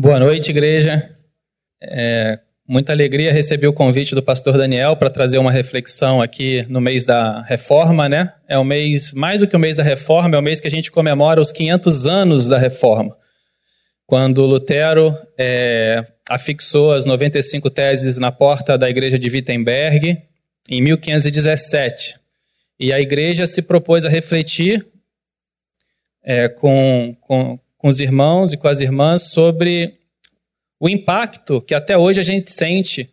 Boa noite, igreja. É, muita alegria receber o convite do pastor Daniel para trazer uma reflexão aqui no mês da reforma, né? É o mês, mais do que o mês da reforma, é o mês que a gente comemora os 500 anos da reforma. Quando Lutero é, afixou as 95 teses na porta da igreja de Wittenberg, em 1517. E a igreja se propôs a refletir é, com, com, com os irmãos e com as irmãs sobre o impacto que até hoje a gente sente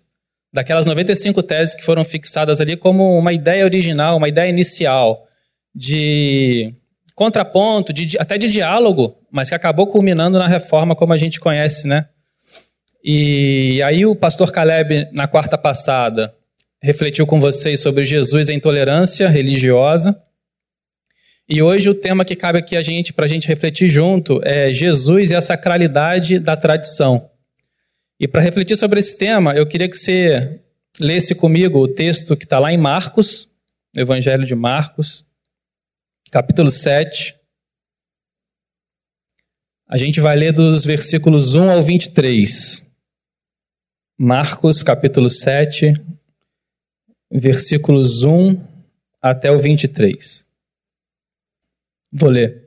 daquelas 95 teses que foram fixadas ali como uma ideia original, uma ideia inicial de contraponto, de, até de diálogo, mas que acabou culminando na reforma como a gente conhece, né? E aí o pastor Caleb, na quarta passada, refletiu com vocês sobre Jesus e a intolerância religiosa. E hoje o tema que cabe aqui a gente para a gente refletir junto é Jesus e a sacralidade da tradição. E para refletir sobre esse tema, eu queria que você lesse comigo o texto que está lá em Marcos, Evangelho de Marcos, capítulo 7. A gente vai ler dos versículos 1 ao 23. Marcos, capítulo 7, versículos 1 até o 23. Vou ler.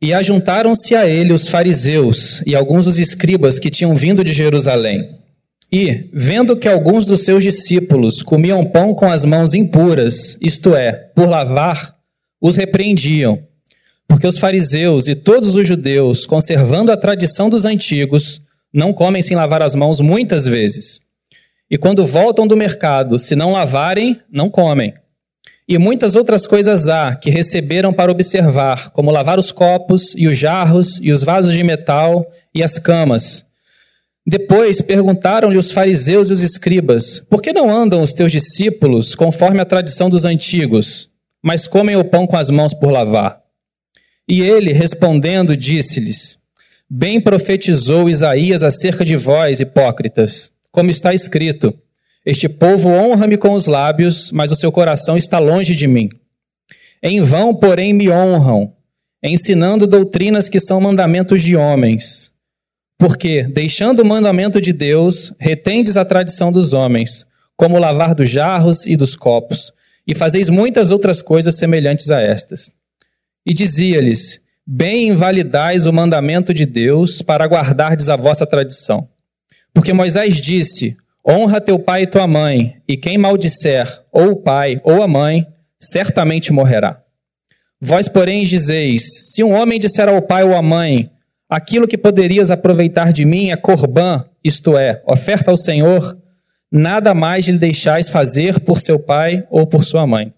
E ajuntaram-se a ele os fariseus e alguns dos escribas que tinham vindo de Jerusalém. E, vendo que alguns dos seus discípulos comiam pão com as mãos impuras, isto é, por lavar, os repreendiam. Porque os fariseus e todos os judeus, conservando a tradição dos antigos, não comem sem lavar as mãos muitas vezes. E quando voltam do mercado, se não lavarem, não comem. E muitas outras coisas há que receberam para observar, como lavar os copos e os jarros e os vasos de metal e as camas. Depois perguntaram-lhe os fariseus e os escribas: Por que não andam os teus discípulos conforme a tradição dos antigos, mas comem o pão com as mãos por lavar? E ele, respondendo, disse-lhes: Bem profetizou Isaías acerca de vós, hipócritas, como está escrito: este povo honra-me com os lábios, mas o seu coração está longe de mim. Em vão, porém, me honram, ensinando doutrinas que são mandamentos de homens. Porque, deixando o mandamento de Deus, retendes a tradição dos homens, como o lavar dos jarros e dos copos, e fazeis muitas outras coisas semelhantes a estas. E dizia-lhes: Bem invalidais o mandamento de Deus para guardardes a vossa tradição. Porque Moisés disse: Honra teu pai e tua mãe, e quem maldisser ou o pai ou a mãe, certamente morrerá. Vós, porém, dizeis: se um homem disser ao pai ou à mãe, aquilo que poderias aproveitar de mim é corbã, isto é, oferta ao Senhor, nada mais lhe deixais fazer por seu pai ou por sua mãe,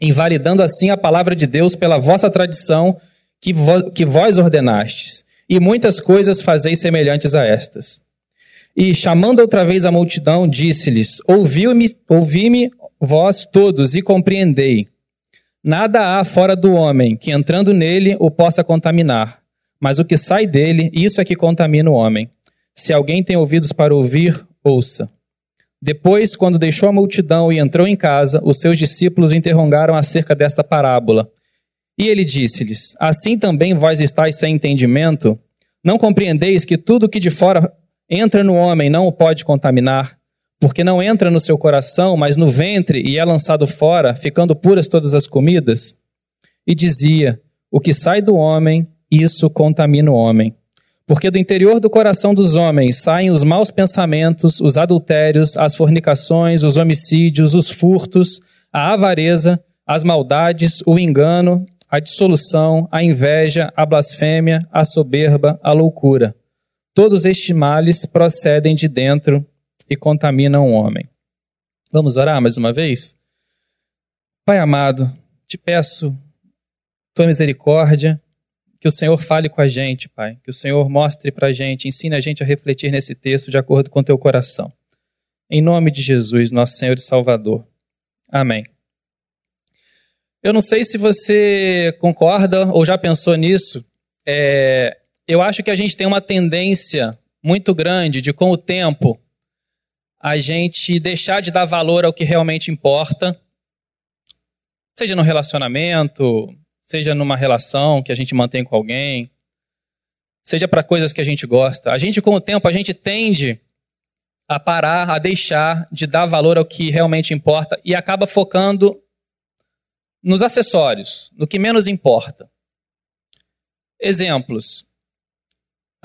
invalidando assim a palavra de Deus pela vossa tradição que, que vós ordenastes, e muitas coisas fazeis semelhantes a estas. E, chamando outra vez a multidão, disse-lhes: Ouvi-me, ouvi-me vós todos e compreendei. Nada há fora do homem que, entrando nele, o possa contaminar. Mas o que sai dele, isso é que contamina o homem. Se alguém tem ouvidos para ouvir, ouça. Depois, quando deixou a multidão e entrou em casa, os seus discípulos interrogaram acerca desta parábola. E ele disse-lhes: Assim também vós estáis sem entendimento? Não compreendeis que tudo que de fora entra no homem não o pode contaminar, porque não entra no seu coração, mas no ventre e é lançado fora, ficando puras todas as comidas? E dizia: O que sai do homem, isso contamina o homem. Porque do interior do coração dos homens saem os maus pensamentos, os adultérios, as fornicações, os homicídios, os furtos, a avareza, as maldades, o engano, a dissolução, a inveja, a blasfêmia, a soberba, a loucura. Todos estes males procedem de dentro e contaminam o homem. Vamos orar mais uma vez? Pai amado, te peço tua misericórdia, que o Senhor fale com a gente, Pai, que o Senhor mostre para a gente, ensine a gente a refletir nesse texto de acordo com teu coração. Em nome de Jesus, nosso Senhor e Salvador. Amém. Eu não sei se você concorda ou já pensou nisso. É, eu acho que a gente tem uma tendência muito grande de, com o tempo, a gente deixar de dar valor ao que realmente importa, seja no relacionamento, seja numa relação que a gente mantém com alguém, seja para coisas que a gente gosta. A gente, com o tempo, a gente tende a parar, a deixar de dar valor ao que realmente importa e acaba focando nos acessórios, no que menos importa. Exemplos.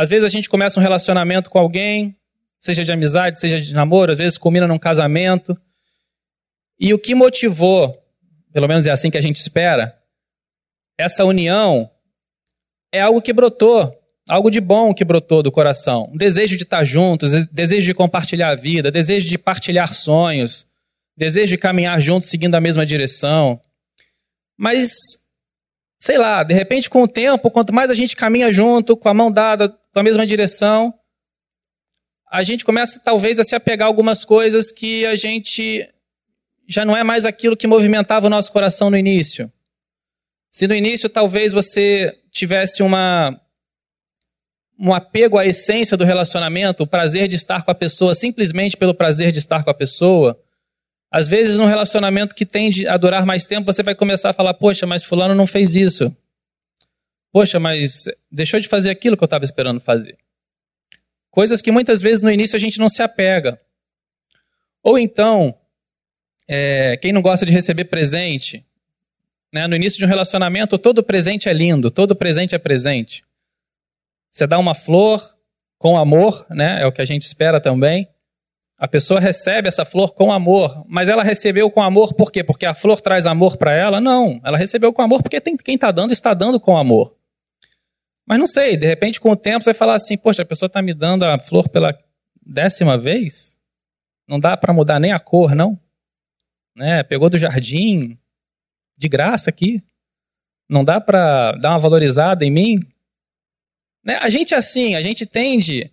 Às vezes a gente começa um relacionamento com alguém, seja de amizade, seja de namoro, às vezes combina num casamento. E o que motivou, pelo menos é assim que a gente espera, essa união é algo que brotou, algo de bom que brotou do coração. Um desejo de estar juntos, desejo de compartilhar a vida, desejo de partilhar sonhos, desejo de caminhar juntos seguindo a mesma direção. Mas, sei lá, de repente com o tempo, quanto mais a gente caminha junto, com a mão dada, com a mesma direção, a gente começa talvez a se apegar a algumas coisas que a gente já não é mais aquilo que movimentava o nosso coração no início. Se no início talvez você tivesse uma um apego à essência do relacionamento, o prazer de estar com a pessoa simplesmente pelo prazer de estar com a pessoa, às vezes num relacionamento que tende a durar mais tempo, você vai começar a falar: "Poxa, mas fulano não fez isso. Poxa, mas deixou de fazer aquilo que eu estava esperando fazer." Coisas que muitas vezes no início a gente não se apega. Ou então, é, quem não gosta de receber presente, né, no início de um relacionamento, todo presente é lindo, todo presente é presente. Você dá uma flor com amor, né, é o que a gente espera também. A pessoa recebe essa flor com amor, mas ela recebeu com amor por quê? Porque a flor traz amor para ela? Não, ela recebeu com amor porque tem, quem está dando está dando com amor. Mas não sei, de repente com o tempo você vai falar assim, poxa, a pessoa está me dando a flor pela décima vez? Não dá para mudar nem a cor, não? Né? Pegou do jardim, de graça aqui. Não dá para dar uma valorizada em mim? Né? A gente é assim, a gente tende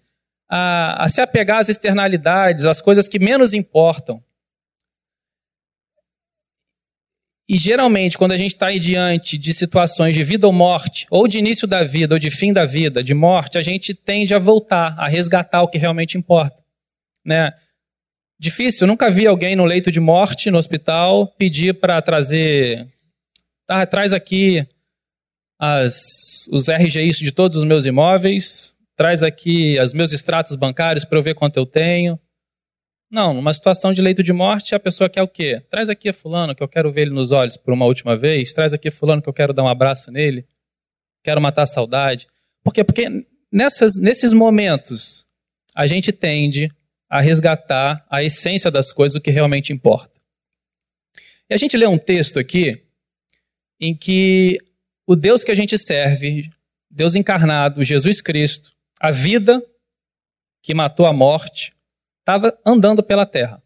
a, a se apegar às externalidades, às coisas que menos importam. E geralmente, quando a gente está diante de situações de vida ou morte, ou de início da vida, ou de fim da vida, de morte, a gente tende a voltar, a resgatar o que realmente importa. Né? Difícil, eu nunca vi alguém no leito de morte, no hospital, pedir para trazer. Tá, traz aqui as, os RGIs de todos os meus imóveis, traz aqui os meus extratos bancários para eu ver quanto eu tenho. Não, numa situação de leito de morte, a pessoa quer o quê? Traz aqui a fulano que eu quero ver ele nos olhos por uma última vez, traz aqui a fulano que eu quero dar um abraço nele, quero matar a saudade. Por quê? Porque nessas, nesses momentos a gente tende a resgatar a essência das coisas, o que realmente importa. E a gente lê um texto aqui em que o Deus que a gente serve, Deus encarnado, Jesus Cristo, a vida que matou a morte, estava andando pela terra.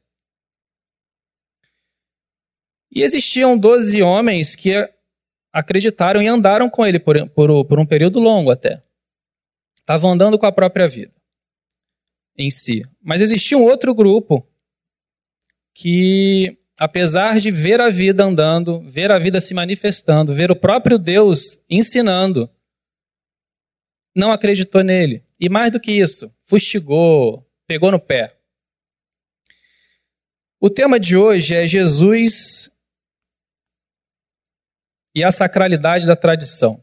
E existiam doze homens que acreditaram e andaram com ele por, por, por um período longo até. Estavam andando com a própria vida em si. Mas existia um outro grupo que, apesar de ver a vida andando, ver a vida se manifestando, ver o próprio Deus ensinando, não acreditou nele. E mais do que isso, fustigou, pegou no pé. O tema de hoje é Jesus e a sacralidade da tradição.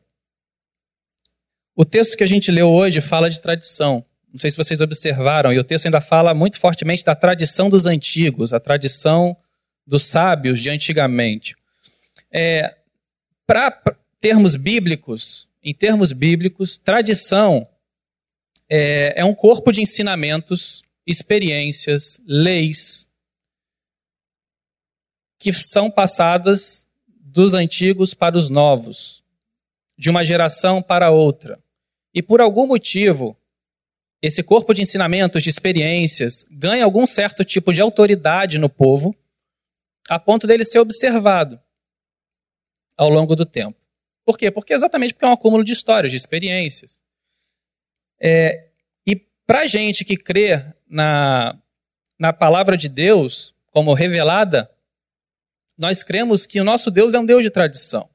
O texto que a gente leu hoje fala de tradição. Não sei se vocês observaram, e o texto ainda fala muito fortemente da tradição dos antigos, a tradição dos sábios de antigamente. É, Para termos bíblicos, em termos bíblicos, tradição é, é um corpo de ensinamentos, experiências, leis, que são passadas dos antigos para os novos, de uma geração para outra. E por algum motivo, esse corpo de ensinamentos, de experiências, ganha algum certo tipo de autoridade no povo, a ponto dele ser observado ao longo do tempo. Por quê? Porque exatamente porque é um acúmulo de histórias, de experiências. É, e para gente que crê na, na palavra de Deus como revelada, nós cremos que o nosso Deus é um Deus de tradição.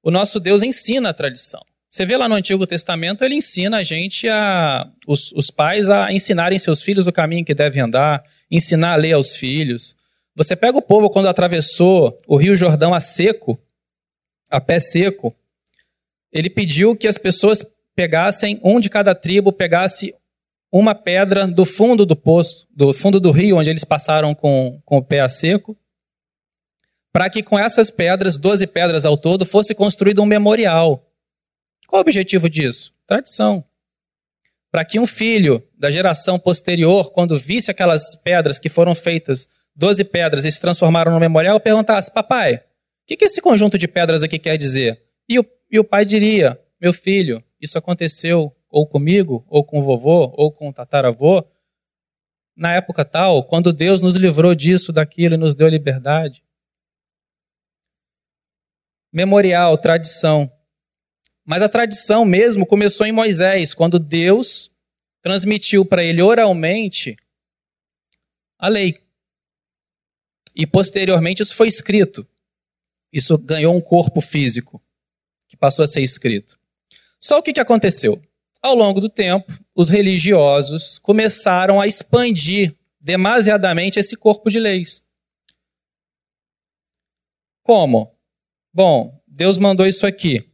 O nosso Deus ensina a tradição. Você vê lá no Antigo Testamento, ele ensina a gente, a, os, os pais, a ensinarem seus filhos o caminho que devem andar, ensinar a ler aos filhos. Você pega o povo quando atravessou o Rio Jordão a seco, a pé seco, ele pediu que as pessoas pegassem, um de cada tribo pegasse uma pedra do fundo do poço, do fundo do rio, onde eles passaram com, com o pé a seco, para que com essas pedras, 12 pedras ao todo, fosse construído um memorial. Qual o objetivo disso? Tradição. Para que um filho da geração posterior, quando visse aquelas pedras que foram feitas, 12 pedras, e se transformaram no memorial, perguntasse: Papai, o que, que esse conjunto de pedras aqui quer dizer? E o, e o pai diria: Meu filho, isso aconteceu ou comigo, ou com o vovô, ou com o tataravô, na época tal, quando Deus nos livrou disso, daquilo e nos deu liberdade. Memorial, tradição. Mas a tradição mesmo começou em Moisés, quando Deus transmitiu para ele oralmente a lei. E posteriormente isso foi escrito. Isso ganhou um corpo físico, que passou a ser escrito. Só o que, que aconteceu? Ao longo do tempo, os religiosos começaram a expandir demasiadamente esse corpo de leis. Como? Bom, Deus mandou isso aqui.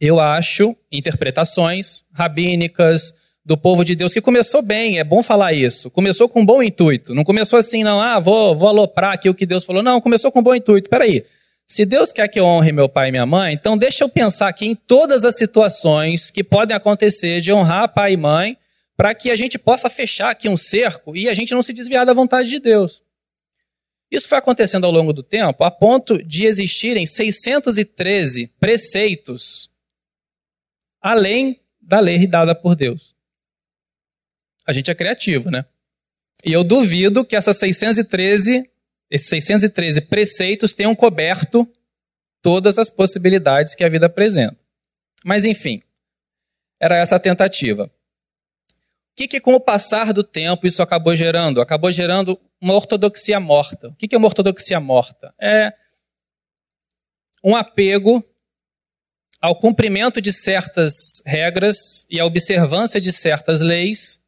Eu acho interpretações rabínicas do povo de Deus que começou bem, é bom falar isso. Começou com um bom intuito. Não começou assim, não, ah, vou, vou aloprar aqui o que Deus falou. Não, começou com um bom intuito. Peraí. Se Deus quer que eu honre meu pai e minha mãe, então deixa eu pensar aqui em todas as situações que podem acontecer de honrar pai e mãe, para que a gente possa fechar aqui um cerco e a gente não se desviar da vontade de Deus. Isso foi acontecendo ao longo do tempo, a ponto de existirem 613 preceitos além da lei dada por Deus. A gente é criativo, né? E eu duvido que essas 613 esses 613 preceitos tenham coberto todas as possibilidades que a vida apresenta. Mas, enfim, era essa a tentativa. Que, que, com o passar do tempo, isso acabou gerando? Acabou gerando uma ortodoxia morta. O que, que é uma ortodoxia morta? É um apego ao cumprimento de certas regras e à observância de certas leis,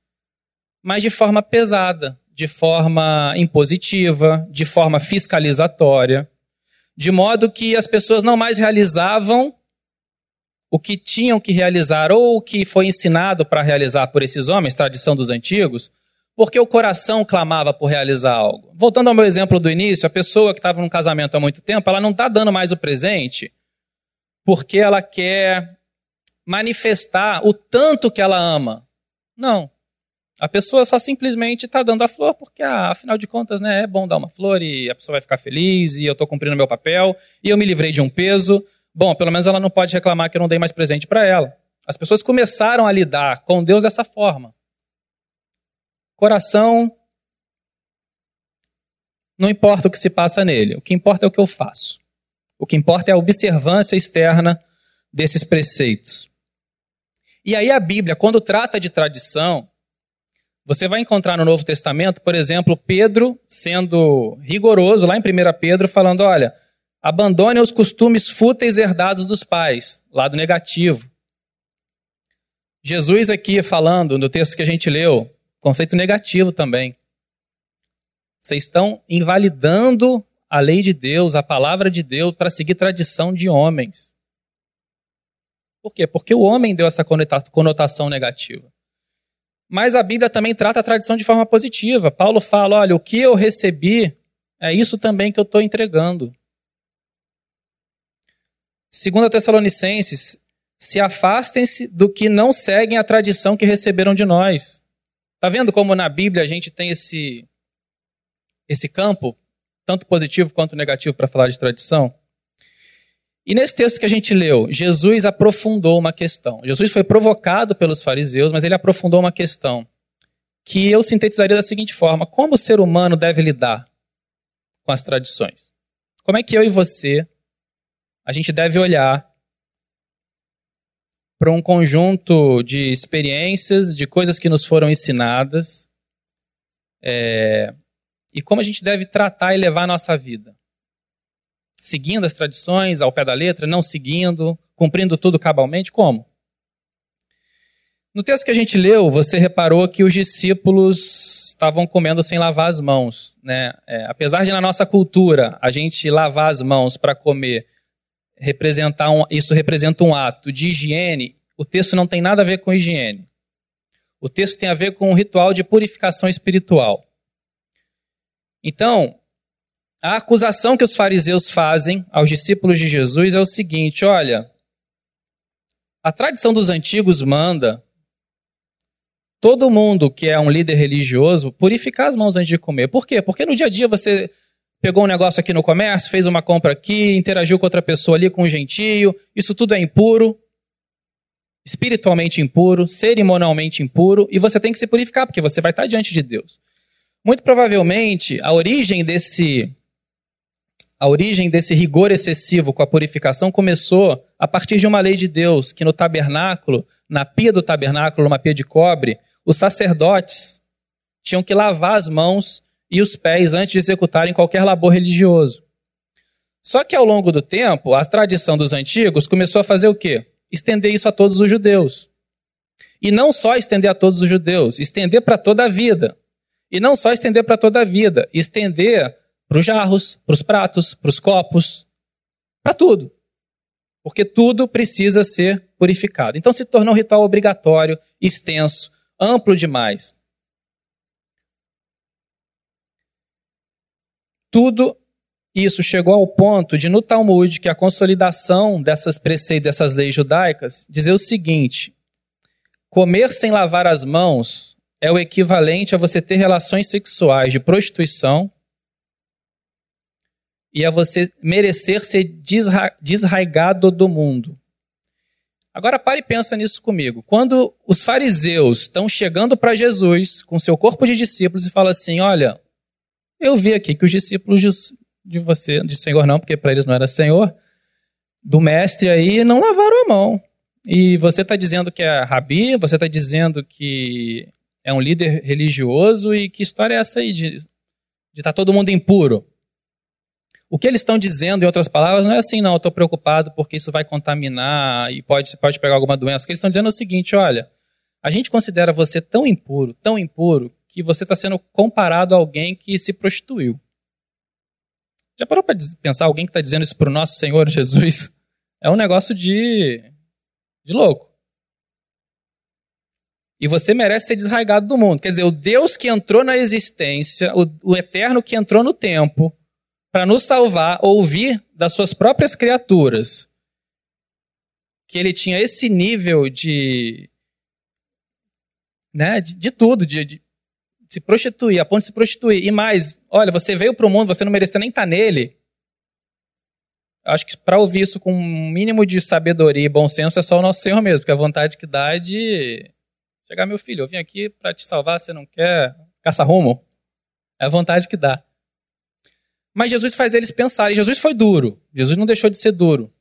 mas de forma pesada, de forma impositiva, de forma fiscalizatória, de modo que as pessoas não mais realizavam o que tinham que realizar ou o que foi ensinado para realizar por esses homens, tradição dos antigos, porque o coração clamava por realizar algo. Voltando ao meu exemplo do início, a pessoa que estava num casamento há muito tempo, ela não está dando mais o presente porque ela quer manifestar o tanto que ela ama. Não. A pessoa só simplesmente está dando a flor porque, ah, afinal de contas, né, é bom dar uma flor e a pessoa vai ficar feliz e eu estou cumprindo meu papel e eu me livrei de um peso. Bom, pelo menos ela não pode reclamar que eu não dei mais presente para ela. As pessoas começaram a lidar com Deus dessa forma. Coração, não importa o que se passa nele, o que importa é o que eu faço. O que importa é a observância externa desses preceitos. E aí a Bíblia, quando trata de tradição, você vai encontrar no Novo Testamento, por exemplo, Pedro sendo rigoroso lá em 1 Pedro, falando: olha, abandone os costumes fúteis herdados dos pais, lado negativo. Jesus aqui falando no texto que a gente leu, conceito negativo também. Vocês estão invalidando a lei de Deus, a palavra de Deus, para seguir tradição de homens. Por quê? Porque o homem deu essa conotação negativa. Mas a Bíblia também trata a tradição de forma positiva. Paulo fala: olha, o que eu recebi é isso também que eu estou entregando. Segundo a Tessalonicenses, se afastem-se do que não seguem a tradição que receberam de nós. Está vendo como na Bíblia a gente tem esse, esse campo, tanto positivo quanto negativo, para falar de tradição? E nesse texto que a gente leu, Jesus aprofundou uma questão. Jesus foi provocado pelos fariseus, mas ele aprofundou uma questão que eu sintetizaria da seguinte forma: como o ser humano deve lidar com as tradições? Como é que eu e você a gente deve olhar para um conjunto de experiências, de coisas que nos foram ensinadas, é, e como a gente deve tratar e levar a nossa vida? seguindo as tradições ao pé da letra, não seguindo, cumprindo tudo cabalmente? Como? No texto que a gente leu, você reparou que os discípulos estavam comendo sem lavar as mãos. Né? É, apesar de na nossa cultura a gente lavar as mãos para comer, representar um, isso representa um ato de higiene, o texto não tem nada a ver com higiene. O texto tem a ver com um ritual de purificação espiritual. Então, a acusação que os fariseus fazem aos discípulos de Jesus é o seguinte: olha, a tradição dos antigos manda todo mundo que é um líder religioso purificar as mãos antes de comer. Por quê? Porque no dia a dia você pegou um negócio aqui no comércio, fez uma compra aqui, interagiu com outra pessoa ali com um gentio, isso tudo é impuro, espiritualmente impuro, cerimonialmente impuro, e você tem que se purificar, porque você vai estar diante de Deus. Muito provavelmente, a origem desse a origem desse rigor excessivo com a purificação começou a partir de uma lei de Deus, que no tabernáculo, na pia do tabernáculo, uma pia de cobre, os sacerdotes tinham que lavar as mãos e os pés antes de executarem qualquer labor religioso. Só que ao longo do tempo, a tradição dos antigos começou a fazer o quê? Estender isso a todos os judeus. E não só estender a todos os judeus, estender para toda a vida. E não só estender para toda a vida, estender para os jarros, para os pratos, para os copos, para tudo. Porque tudo precisa ser purificado. Então se tornou um ritual obrigatório, extenso, amplo demais. Tudo isso chegou ao ponto de, no Talmud, que a consolidação dessas preceitos, dessas leis judaicas, dizer o seguinte: comer sem lavar as mãos é o equivalente a você ter relações sexuais de prostituição e a você merecer ser desra desraigado do mundo. Agora pare e pensa nisso comigo. Quando os fariseus estão chegando para Jesus com seu corpo de discípulos e falam assim: Olha, eu vi aqui que os discípulos de, de você, de Senhor não, porque para eles não era Senhor, do mestre aí não lavaram a mão. E você está dizendo que é rabi, você está dizendo que é um líder religioso, e que história é essa aí de estar tá todo mundo impuro? O que eles estão dizendo, em outras palavras, não é assim, não, eu estou preocupado porque isso vai contaminar e pode, pode pegar alguma doença. O que eles estão dizendo é o seguinte: olha, a gente considera você tão impuro, tão impuro, que você está sendo comparado a alguém que se prostituiu. Já parou para pensar alguém que está dizendo isso para o nosso Senhor Jesus? É um negócio de, de louco. E você merece ser desraigado do mundo. Quer dizer, o Deus que entrou na existência, o, o eterno que entrou no tempo, para nos salvar, ouvir das suas próprias criaturas que ele tinha esse nível de. Né, de, de tudo, de, de, se prostituir, a ponto de se prostituir. E mais, olha, você veio para o mundo, você não merecia nem estar tá nele. Acho que para ouvir isso com um mínimo de sabedoria e bom senso é só o nosso Senhor mesmo, porque a vontade que dá é de chegar, meu filho, eu vim aqui para te salvar, você não quer caça rumo? É a vontade que dá. Mas Jesus faz eles pensarem. Jesus foi duro. Jesus não deixou de ser duro.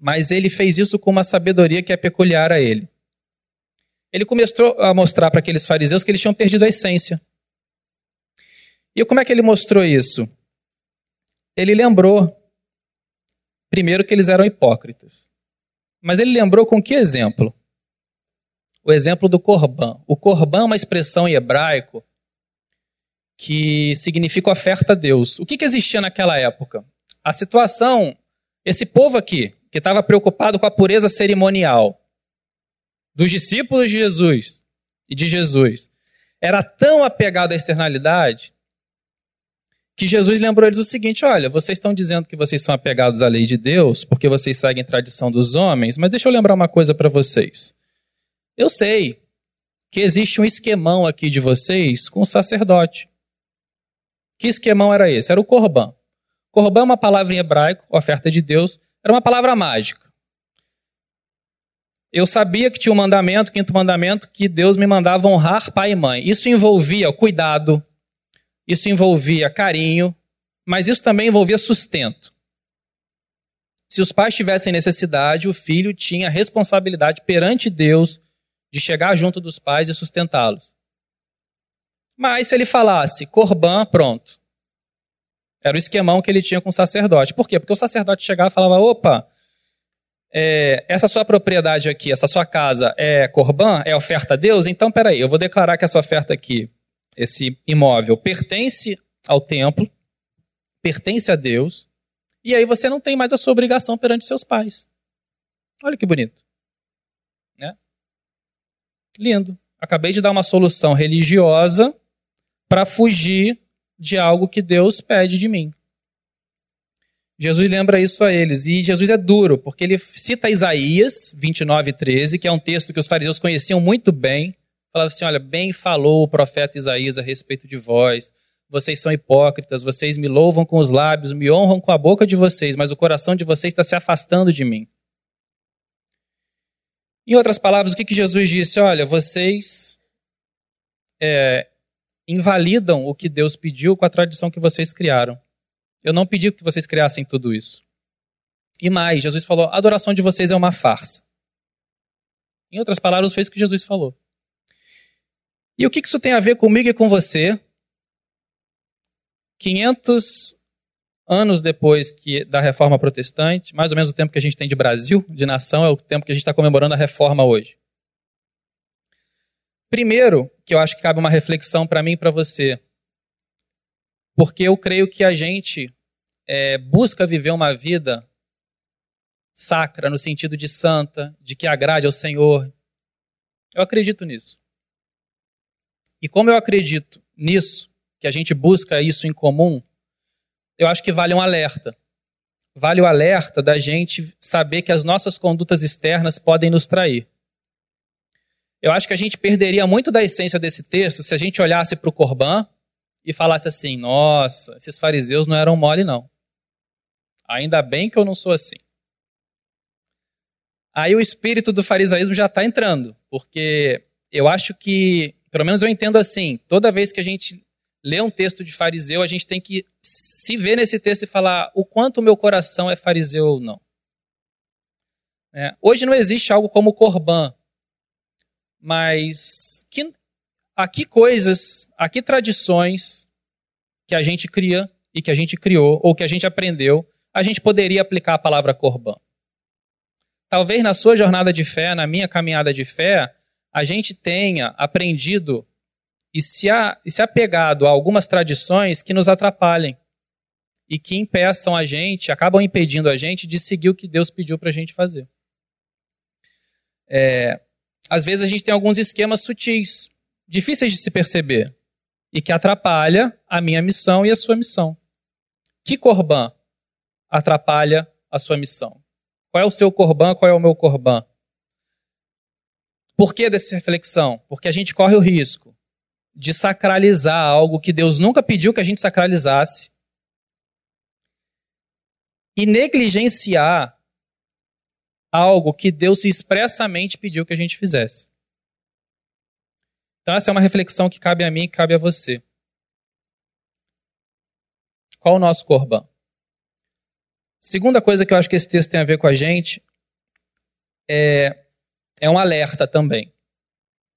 Mas ele fez isso com uma sabedoria que é peculiar a ele. Ele começou a mostrar para aqueles fariseus que eles tinham perdido a essência. E como é que ele mostrou isso? Ele lembrou, primeiro, que eles eram hipócritas. Mas ele lembrou com que exemplo? O exemplo do corban. O corban é uma expressão em hebraico que significa oferta a Deus. O que, que existia naquela época? A situação, esse povo aqui, que estava preocupado com a pureza cerimonial dos discípulos de Jesus e de Jesus, era tão apegado à externalidade que Jesus lembrou eles o seguinte: olha, vocês estão dizendo que vocês são apegados à lei de Deus porque vocês seguem a tradição dos homens, mas deixa eu lembrar uma coisa para vocês. Eu sei que existe um esquemão aqui de vocês com o sacerdote. Que esquemão era esse? Era o Corban. Corban é uma palavra em hebraico, oferta de Deus, era uma palavra mágica. Eu sabia que tinha um mandamento, quinto mandamento, que Deus me mandava honrar pai e mãe. Isso envolvia cuidado, isso envolvia carinho, mas isso também envolvia sustento. Se os pais tivessem necessidade, o filho tinha responsabilidade perante Deus de chegar junto dos pais e sustentá-los. Mas se ele falasse Corban, pronto. Era o esquemão que ele tinha com o sacerdote. Por quê? Porque o sacerdote chegava e falava: opa, é, essa sua propriedade aqui, essa sua casa é Corban, é oferta a Deus? Então, peraí, eu vou declarar que essa oferta aqui, esse imóvel, pertence ao templo, pertence a Deus, e aí você não tem mais a sua obrigação perante seus pais. Olha que bonito. Lindo. Acabei de dar uma solução religiosa para fugir de algo que Deus pede de mim. Jesus lembra isso a eles. E Jesus é duro, porque ele cita Isaías 29, 13, que é um texto que os fariseus conheciam muito bem. Falava assim: Olha, bem falou o profeta Isaías a respeito de vós. Vocês são hipócritas, vocês me louvam com os lábios, me honram com a boca de vocês, mas o coração de vocês está se afastando de mim. Em outras palavras, o que, que Jesus disse? Olha, vocês é, invalidam o que Deus pediu com a tradição que vocês criaram. Eu não pedi que vocês criassem tudo isso. E mais, Jesus falou: a adoração de vocês é uma farsa. Em outras palavras, foi isso que Jesus falou. E o que isso tem a ver comigo e com você? 500 anos depois que, da reforma protestante, mais ou menos o tempo que a gente tem de Brasil, de nação, é o tempo que a gente está comemorando a reforma hoje. Primeiro, que eu acho que cabe uma reflexão para mim e para você, porque eu creio que a gente é, busca viver uma vida sacra, no sentido de santa, de que agrade ao Senhor. Eu acredito nisso. E como eu acredito nisso, que a gente busca isso em comum, eu acho que vale um alerta. Vale o alerta da gente saber que as nossas condutas externas podem nos trair. Eu acho que a gente perderia muito da essência desse texto se a gente olhasse para o Corban e falasse assim: nossa, esses fariseus não eram mole, não. Ainda bem que eu não sou assim. Aí o espírito do farisaísmo já está entrando, porque eu acho que, pelo menos eu entendo assim, toda vez que a gente lê um texto de fariseu, a gente tem que se ver nesse texto e falar o quanto o meu coração é fariseu ou não. É, hoje não existe algo como corban, mas que, a que coisas, a que tradições que a gente cria e que a gente criou ou que a gente aprendeu, a gente poderia aplicar a palavra corban. Talvez na sua jornada de fé, na minha caminhada de fé, a gente tenha aprendido e se, a, e se apegado a algumas tradições que nos atrapalhem e que impeçam a gente, acabam impedindo a gente de seguir o que Deus pediu para a gente fazer. É, às vezes a gente tem alguns esquemas sutis, difíceis de se perceber, e que atrapalha a minha missão e a sua missão. Que corban atrapalha a sua missão? Qual é o seu corban, qual é o meu corban? Por que dessa reflexão? Porque a gente corre o risco de sacralizar algo que Deus nunca pediu que a gente sacralizasse e negligenciar algo que Deus expressamente pediu que a gente fizesse. Então, essa é uma reflexão que cabe a mim e cabe a você. Qual o nosso corban? Segunda coisa que eu acho que esse texto tem a ver com a gente é, é um alerta também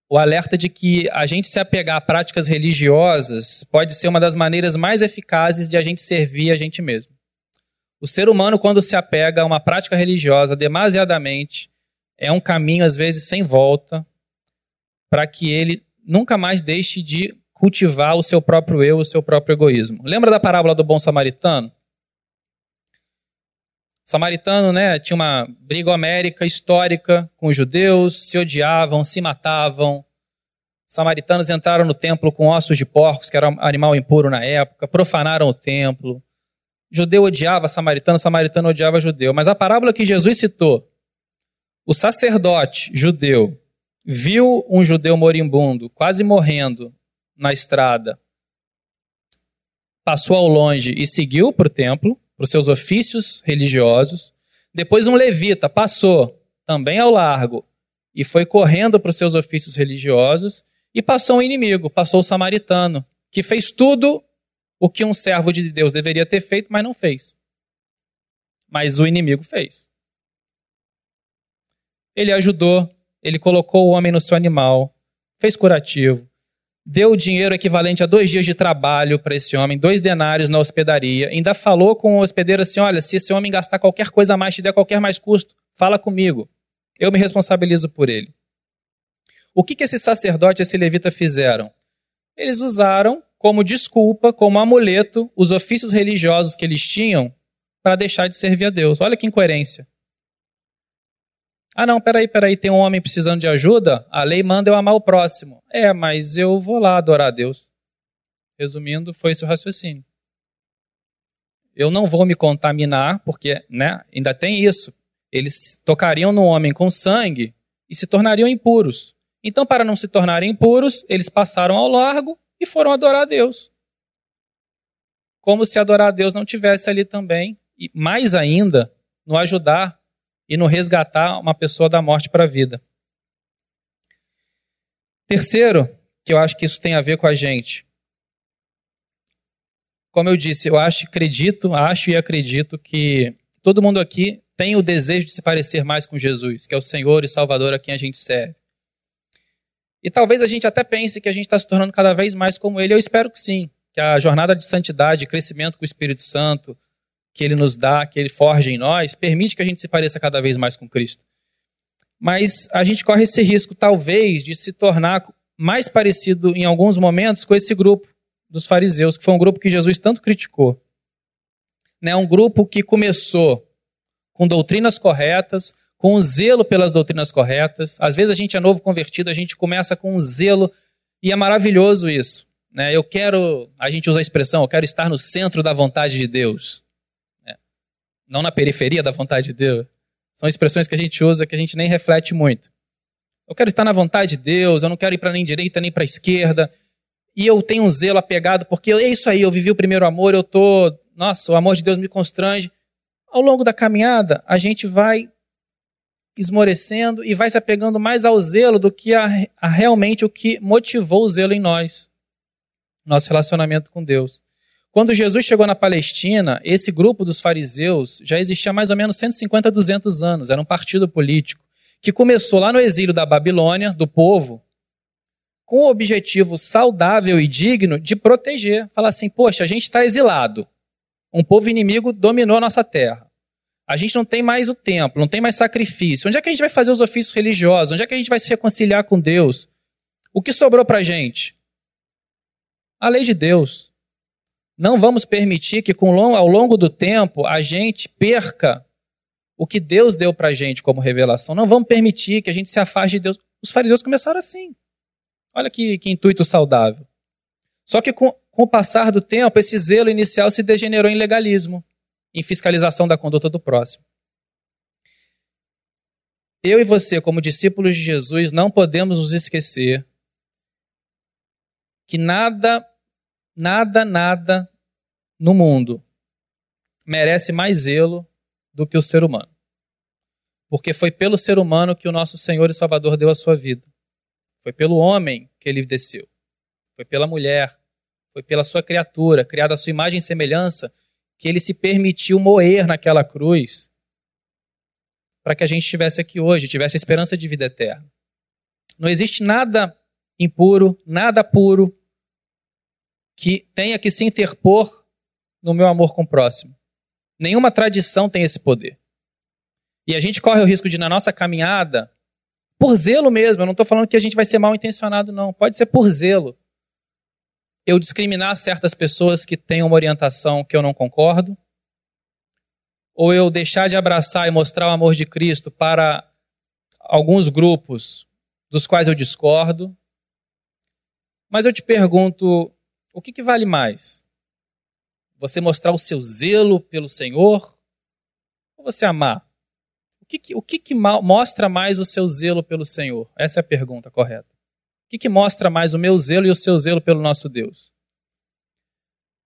o alerta de que a gente se apegar a práticas religiosas pode ser uma das maneiras mais eficazes de a gente servir a gente mesmo. O ser humano, quando se apega a uma prática religiosa demasiadamente, é um caminho, às vezes, sem volta, para que ele nunca mais deixe de cultivar o seu próprio eu, o seu próprio egoísmo. Lembra da parábola do bom samaritano? samaritano, né, tinha uma briga homérica histórica com os judeus, se odiavam, se matavam. Samaritanos entraram no templo com ossos de porcos, que era um animal impuro na época, profanaram o templo. Judeu odiava samaritano, samaritano odiava judeu. Mas a parábola que Jesus citou, o sacerdote judeu viu um judeu moribundo, quase morrendo na estrada, passou ao longe e seguiu para o templo para os seus ofícios religiosos. Depois um levita passou também ao largo e foi correndo para os seus ofícios religiosos e passou um inimigo, passou o samaritano, que fez tudo o que um servo de Deus deveria ter feito, mas não fez. Mas o inimigo fez. Ele ajudou, ele colocou o homem no seu animal, fez curativo, deu o dinheiro equivalente a dois dias de trabalho para esse homem, dois denários na hospedaria, ainda falou com o hospedeiro assim: olha, se esse homem gastar qualquer coisa a mais, te der qualquer mais custo, fala comigo. Eu me responsabilizo por ele. O que, que esse sacerdote e esse levita fizeram? Eles usaram como desculpa, como amuleto, os ofícios religiosos que eles tinham para deixar de servir a Deus. Olha que incoerência. Ah, não, peraí, peraí, tem um homem precisando de ajuda? A lei manda eu amar o próximo. É, mas eu vou lá adorar a Deus. Resumindo, foi o raciocínio. Eu não vou me contaminar, porque né, ainda tem isso. Eles tocariam no homem com sangue e se tornariam impuros. Então, para não se tornarem impuros, eles passaram ao largo e foram adorar a Deus. Como se adorar a Deus não tivesse ali também, e mais ainda, no ajudar e no resgatar uma pessoa da morte para a vida. Terceiro, que eu acho que isso tem a ver com a gente. Como eu disse, eu acho, acredito, acho e acredito que todo mundo aqui tem o desejo de se parecer mais com Jesus, que é o Senhor e Salvador a quem a gente serve. E talvez a gente até pense que a gente está se tornando cada vez mais como Ele. Eu espero que sim, que a jornada de santidade, crescimento com o Espírito Santo, que ele nos dá, que ele forja em nós, permite que a gente se pareça cada vez mais com Cristo. Mas a gente corre esse risco, talvez, de se tornar mais parecido em alguns momentos com esse grupo dos fariseus, que foi um grupo que Jesus tanto criticou. Né, um grupo que começou com doutrinas corretas, com um zelo pelas doutrinas corretas. Às vezes a gente é novo convertido, a gente começa com um zelo, e é maravilhoso isso. Né? Eu quero, a gente usa a expressão, eu quero estar no centro da vontade de Deus não na periferia da vontade de Deus. São expressões que a gente usa que a gente nem reflete muito. Eu quero estar na vontade de Deus, eu não quero ir para nem direita nem para esquerda. E eu tenho um zelo apegado, porque é isso aí, eu vivi o primeiro amor, eu tô, nossa, o amor de Deus me constrange. Ao longo da caminhada, a gente vai esmorecendo e vai se apegando mais ao zelo do que a, a realmente o que motivou o zelo em nós. Nosso relacionamento com Deus. Quando Jesus chegou na Palestina, esse grupo dos fariseus já existia há mais ou menos 150, 200 anos. Era um partido político que começou lá no exílio da Babilônia, do povo, com o objetivo saudável e digno de proteger. Falar assim: poxa, a gente está exilado. Um povo inimigo dominou a nossa terra. A gente não tem mais o templo, não tem mais sacrifício. Onde é que a gente vai fazer os ofícios religiosos? Onde é que a gente vai se reconciliar com Deus? O que sobrou para a gente? A lei de Deus. Não vamos permitir que ao longo do tempo a gente perca o que Deus deu para a gente como revelação. Não vamos permitir que a gente se afaste de Deus. Os fariseus começaram assim. Olha que, que intuito saudável. Só que com, com o passar do tempo, esse zelo inicial se degenerou em legalismo, em fiscalização da conduta do próximo. Eu e você, como discípulos de Jesus, não podemos nos esquecer que nada nada, nada no mundo merece mais zelo do que o ser humano. Porque foi pelo ser humano que o nosso Senhor e Salvador deu a sua vida. Foi pelo homem que ele desceu. Foi pela mulher. Foi pela sua criatura, criada à sua imagem e semelhança, que ele se permitiu moer naquela cruz para que a gente estivesse aqui hoje, tivesse a esperança de vida eterna. Não existe nada impuro, nada puro, que tenha que se interpor no meu amor com o próximo. Nenhuma tradição tem esse poder. E a gente corre o risco de, na nossa caminhada, por zelo mesmo, eu não estou falando que a gente vai ser mal intencionado, não. Pode ser por zelo. Eu discriminar certas pessoas que têm uma orientação que eu não concordo. Ou eu deixar de abraçar e mostrar o amor de Cristo para alguns grupos dos quais eu discordo. Mas eu te pergunto, o que, que vale mais? Você mostrar o seu zelo pelo Senhor ou você amar? O que, que o que, que mostra mais o seu zelo pelo Senhor? Essa é a pergunta correta. O que, que mostra mais o meu zelo e o seu zelo pelo nosso Deus?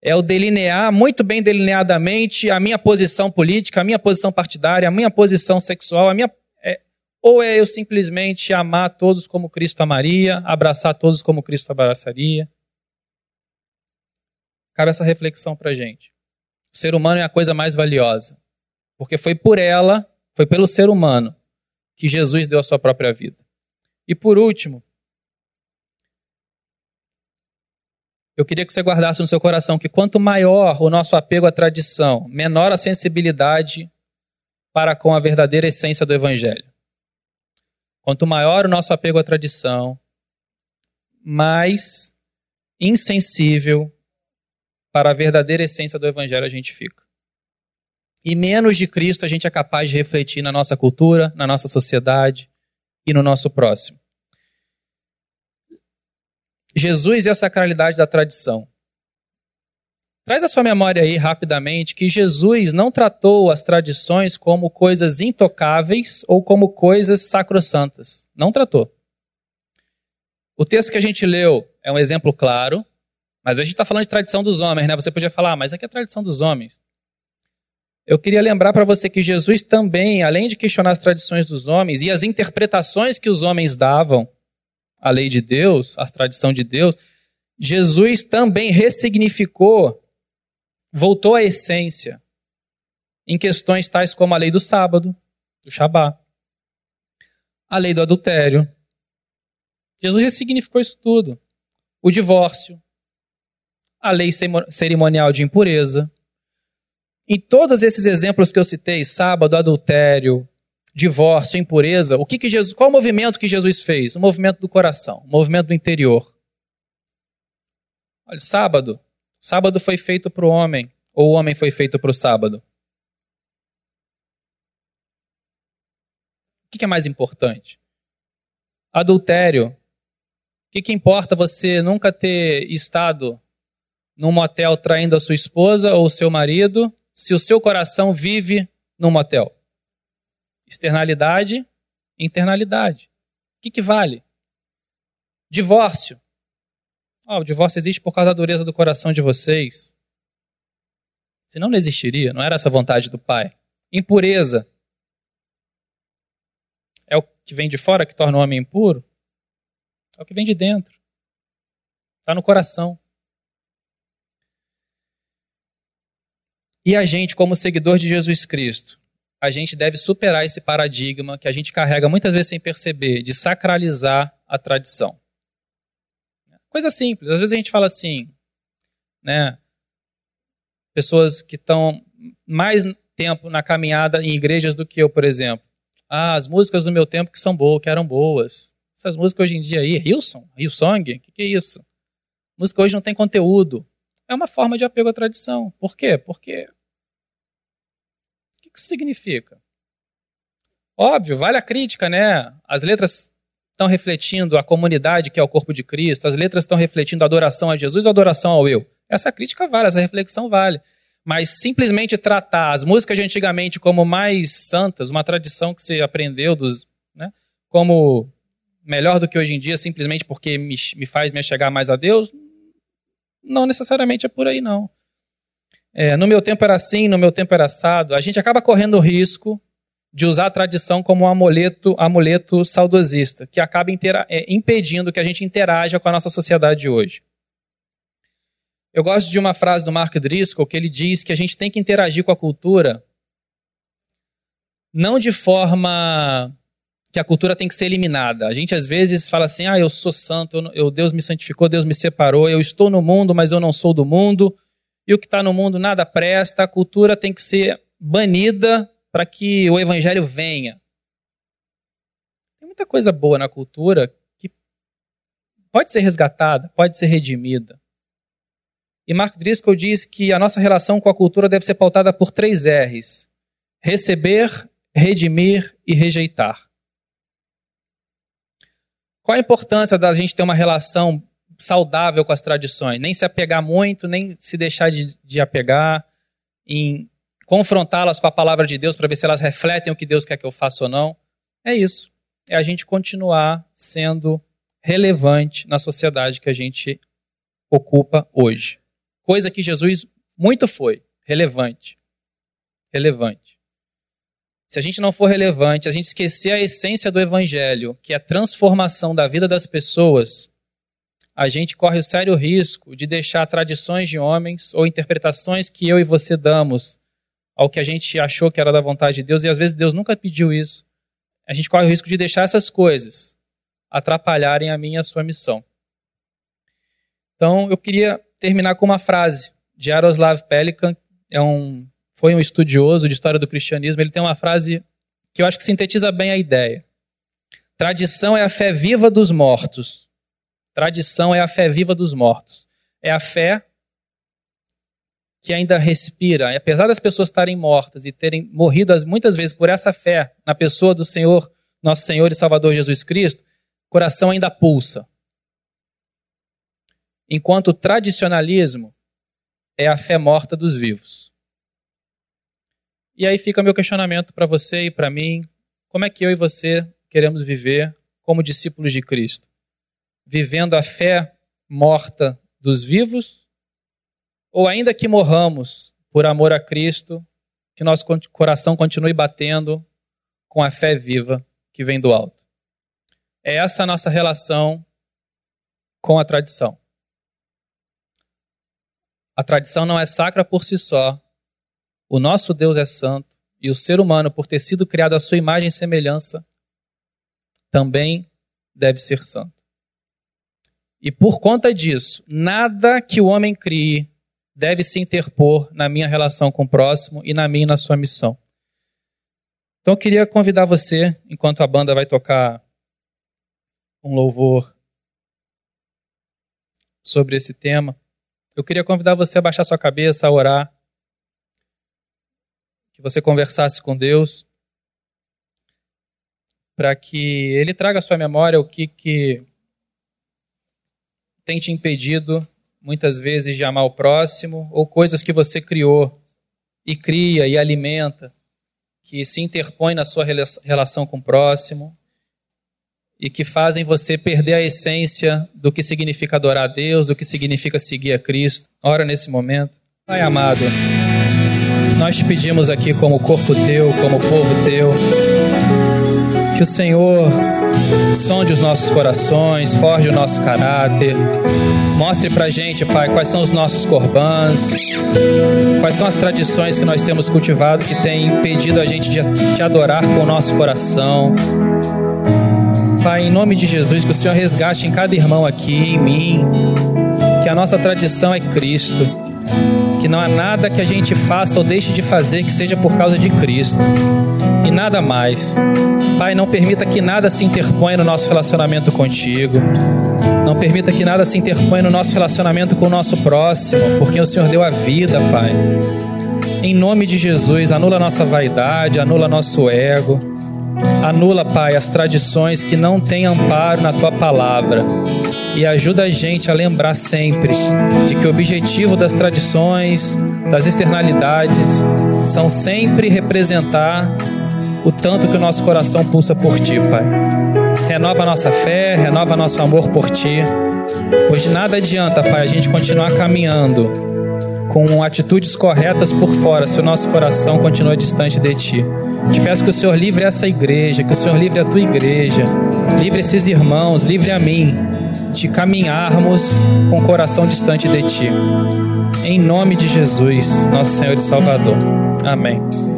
É o delinear muito bem delineadamente a minha posição política, a minha posição partidária, a minha posição sexual, a minha é, ou é eu simplesmente amar todos como Cristo amaria, abraçar todos como Cristo abraçaria? Cabe essa reflexão para gente. O ser humano é a coisa mais valiosa, porque foi por ela, foi pelo ser humano, que Jesus deu a sua própria vida. E por último, eu queria que você guardasse no seu coração que quanto maior o nosso apego à tradição, menor a sensibilidade para com a verdadeira essência do Evangelho. Quanto maior o nosso apego à tradição, mais insensível para a verdadeira essência do Evangelho a gente fica. e menos de Cristo a gente é capaz de refletir na nossa cultura, na nossa sociedade e no nosso próximo. Jesus e a sacralidade da tradição. Traz a sua memória aí rapidamente que Jesus não tratou as tradições como coisas intocáveis ou como coisas sacrossantas. Não tratou. O texto que a gente leu é um exemplo claro, mas a gente está falando de tradição dos homens, né? Você podia falar, ah, mas aqui é a tradição dos homens. Eu queria lembrar para você que Jesus também, além de questionar as tradições dos homens e as interpretações que os homens davam à lei de Deus, à tradição de Deus, Jesus também ressignificou voltou à essência em questões tais como a lei do sábado, do Shabá, a lei do adultério. Jesus ressignificou isso tudo. O divórcio, a lei cerimonial de impureza. Em todos esses exemplos que eu citei, sábado, adultério, divórcio, impureza, o que, que Jesus, qual o movimento que Jesus fez? O movimento do coração, o movimento do interior. Olha, sábado, Sábado foi feito para o homem, ou o homem foi feito para o sábado? O que é mais importante? Adultério. O que, que importa você nunca ter estado num motel traindo a sua esposa ou o seu marido, se o seu coração vive num motel? Externalidade, internalidade. O que, que vale? Divórcio. Oh, o divórcio existe por causa da dureza do coração de vocês. Senão não existiria, não era essa vontade do Pai. Impureza. É o que vem de fora que torna o homem impuro? É o que vem de dentro. Está no coração. E a gente, como seguidor de Jesus Cristo, a gente deve superar esse paradigma que a gente carrega muitas vezes sem perceber, de sacralizar a tradição. Coisa simples. Às vezes a gente fala assim, né? Pessoas que estão mais tempo na caminhada em igrejas do que eu, por exemplo. Ah, as músicas do meu tempo que são boas, que eram boas. Essas músicas hoje em dia aí, Hilson, Hillsong, o que, que é isso? Música hoje não tem conteúdo. É uma forma de apego à tradição. Por quê? Porque. O que isso significa? Óbvio, vale a crítica, né? As letras estão refletindo a comunidade que é o corpo de Cristo, as letras estão refletindo a adoração a Jesus ou a adoração ao eu. Essa crítica vale, essa reflexão vale. Mas simplesmente tratar as músicas de antigamente como mais santas, uma tradição que você aprendeu dos, né, como melhor do que hoje em dia, simplesmente porque me, me faz me chegar mais a Deus, não necessariamente é por aí, não. É, no meu tempo era assim, no meu tempo era assado. A gente acaba correndo o risco de usar a tradição como um amuleto, amuleto saudosista, que acaba é, impedindo que a gente interaja com a nossa sociedade de hoje. Eu gosto de uma frase do Mark Driscoll que ele diz que a gente tem que interagir com a cultura não de forma que a cultura tem que ser eliminada. A gente às vezes fala assim: "Ah, eu sou santo, eu, eu Deus me santificou, Deus me separou, eu estou no mundo, mas eu não sou do mundo, e o que está no mundo nada presta". A cultura tem que ser banida para que o evangelho venha. Tem muita coisa boa na cultura que pode ser resgatada, pode ser redimida. E Mark Driscoll diz que a nossa relação com a cultura deve ser pautada por três R's: receber, redimir e rejeitar. Qual a importância da gente ter uma relação saudável com as tradições? Nem se apegar muito, nem se deixar de, de apegar, em confrontá-las com a palavra de Deus para ver se elas refletem o que Deus quer que eu faça ou não. É isso. É a gente continuar sendo relevante na sociedade que a gente ocupa hoje. Coisa que Jesus muito foi, relevante. Relevante. Se a gente não for relevante, a gente esquecer a essência do evangelho, que é a transformação da vida das pessoas, a gente corre o sério risco de deixar tradições de homens ou interpretações que eu e você damos ao que a gente achou que era da vontade de Deus, e às vezes Deus nunca pediu isso. A gente corre o risco de deixar essas coisas atrapalharem a minha e a sua missão. Então, eu queria terminar com uma frase de Jaroslav Pelikan, é um, foi um estudioso de história do cristianismo. Ele tem uma frase que eu acho que sintetiza bem a ideia. Tradição é a fé viva dos mortos. Tradição é a fé viva dos mortos. É a fé que ainda respira, e apesar das pessoas estarem mortas e terem morrido muitas vezes por essa fé na pessoa do Senhor, nosso Senhor e Salvador Jesus Cristo, o coração ainda pulsa. Enquanto o tradicionalismo é a fé morta dos vivos. E aí fica meu questionamento para você e para mim: como é que eu e você queremos viver como discípulos de Cristo? Vivendo a fé morta dos vivos ou ainda que morramos por amor a Cristo, que nosso coração continue batendo com a fé viva que vem do alto. É essa a nossa relação com a tradição. A tradição não é sacra por si só. O nosso Deus é santo e o ser humano, por ter sido criado à sua imagem e semelhança, também deve ser santo. E por conta disso, nada que o homem crie deve se interpor na minha relação com o próximo e na minha e na sua missão. Então eu queria convidar você, enquanto a banda vai tocar um louvor sobre esse tema, eu queria convidar você a baixar sua cabeça, a orar, que você conversasse com Deus, para que Ele traga à sua memória o que, que tem te impedido muitas vezes de amar o próximo, ou coisas que você criou e cria e alimenta, que se interpõe na sua relação com o próximo e que fazem você perder a essência do que significa adorar a Deus, do que significa seguir a Cristo. Ora nesse momento. Pai amado, nós te pedimos aqui como corpo teu, como povo teu, que o Senhor sonde os nossos corações, forge o nosso caráter, mostre pra gente, Pai, quais são os nossos corbãs, quais são as tradições que nós temos cultivado que têm impedido a gente de te adorar com o nosso coração. Pai, em nome de Jesus, que o Senhor resgate em cada irmão aqui, em mim, que a nossa tradição é Cristo, que não há nada que a gente faça ou deixe de fazer que seja por causa de Cristo e nada mais. Pai, não permita que nada se interponha no nosso relacionamento contigo. Não permita que nada se interponha no nosso relacionamento com o nosso próximo, porque o Senhor deu a vida, Pai. Em nome de Jesus, anula nossa vaidade, anula nosso ego. Anula, Pai, as tradições que não têm amparo na tua palavra. E ajuda a gente a lembrar sempre de que o objetivo das tradições, das externalidades, são sempre representar o tanto que o nosso coração pulsa por Ti, Pai. Renova a nossa fé, renova nosso amor por Ti. Pois nada adianta, Pai, a gente continuar caminhando com atitudes corretas por fora se o nosso coração continua distante de Ti. Te peço que o Senhor livre essa igreja, que o Senhor livre a tua igreja, livre esses irmãos, livre a mim, de caminharmos com o coração distante de Ti. Em nome de Jesus, nosso Senhor e Salvador. Amém.